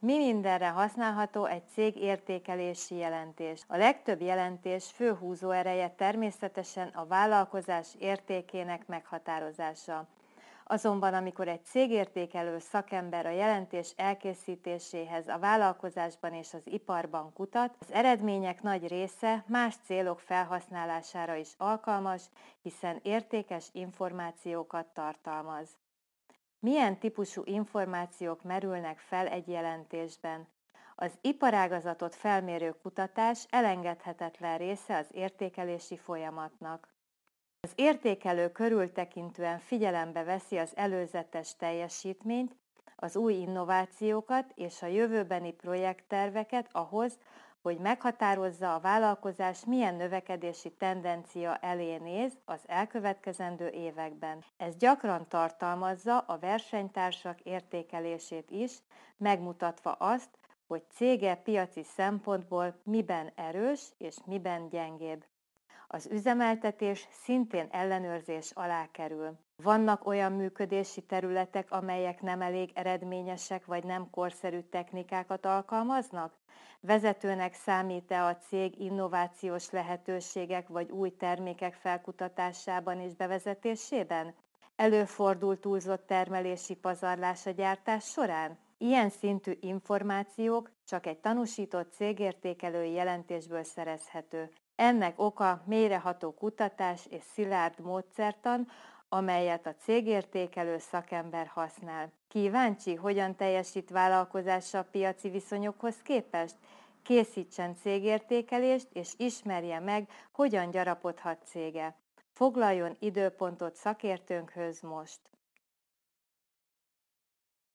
Mi mindenre használható egy cég értékelési jelentés? A legtöbb jelentés főhúzó ereje természetesen a vállalkozás értékének meghatározása. Azonban amikor egy cégértékelő szakember a jelentés elkészítéséhez a vállalkozásban és az iparban kutat, az eredmények nagy része más célok felhasználására is alkalmas, hiszen értékes információkat tartalmaz. Milyen típusú információk merülnek fel egy jelentésben? Az iparágazatot felmérő kutatás elengedhetetlen része az értékelési folyamatnak. Az értékelő körültekintően figyelembe veszi az előzetes teljesítményt, az új innovációkat és a jövőbeni projektterveket ahhoz, hogy meghatározza a vállalkozás milyen növekedési tendencia elé néz az elkövetkezendő években. Ez gyakran tartalmazza a versenytársak értékelését is, megmutatva azt, hogy cége piaci szempontból miben erős és miben gyengébb. Az üzemeltetés szintén ellenőrzés alá kerül. Vannak olyan működési területek, amelyek nem elég eredményesek vagy nem korszerű technikákat alkalmaznak? Vezetőnek számít-e a cég innovációs lehetőségek vagy új termékek felkutatásában és bevezetésében? Előfordul túlzott termelési pazarlás a gyártás során? Ilyen szintű információk csak egy tanúsított cégértékelői jelentésből szerezhető. Ennek oka mélyreható kutatás és szilárd módszertan, amelyet a cégértékelő szakember használ. Kíváncsi, hogyan teljesít vállalkozása a piaci viszonyokhoz képest? Készítsen cégértékelést, és ismerje meg, hogyan gyarapodhat cége. Foglaljon időpontot szakértőnkhöz most!